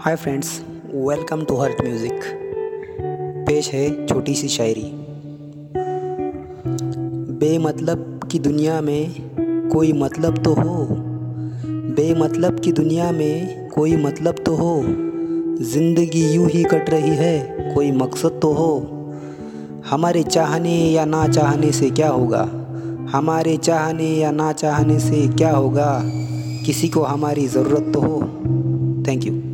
Hi friends welcome to heart music पेश है छोटी सी शायरी। बेमतलब की दुनिया में कोई मतलब तो हो। बेमतलब की दुनिया में कोई मतलब तो हो। ज़िंदगी यूँ ही कट रही है, कोई मकसद तो हो। हमारे चाहने या ना चाहने से क्या होगा? हमारे चाहने या ना चाहने से क्या होगा? किसी को हमारी ज़रूरत तो हो। Thank you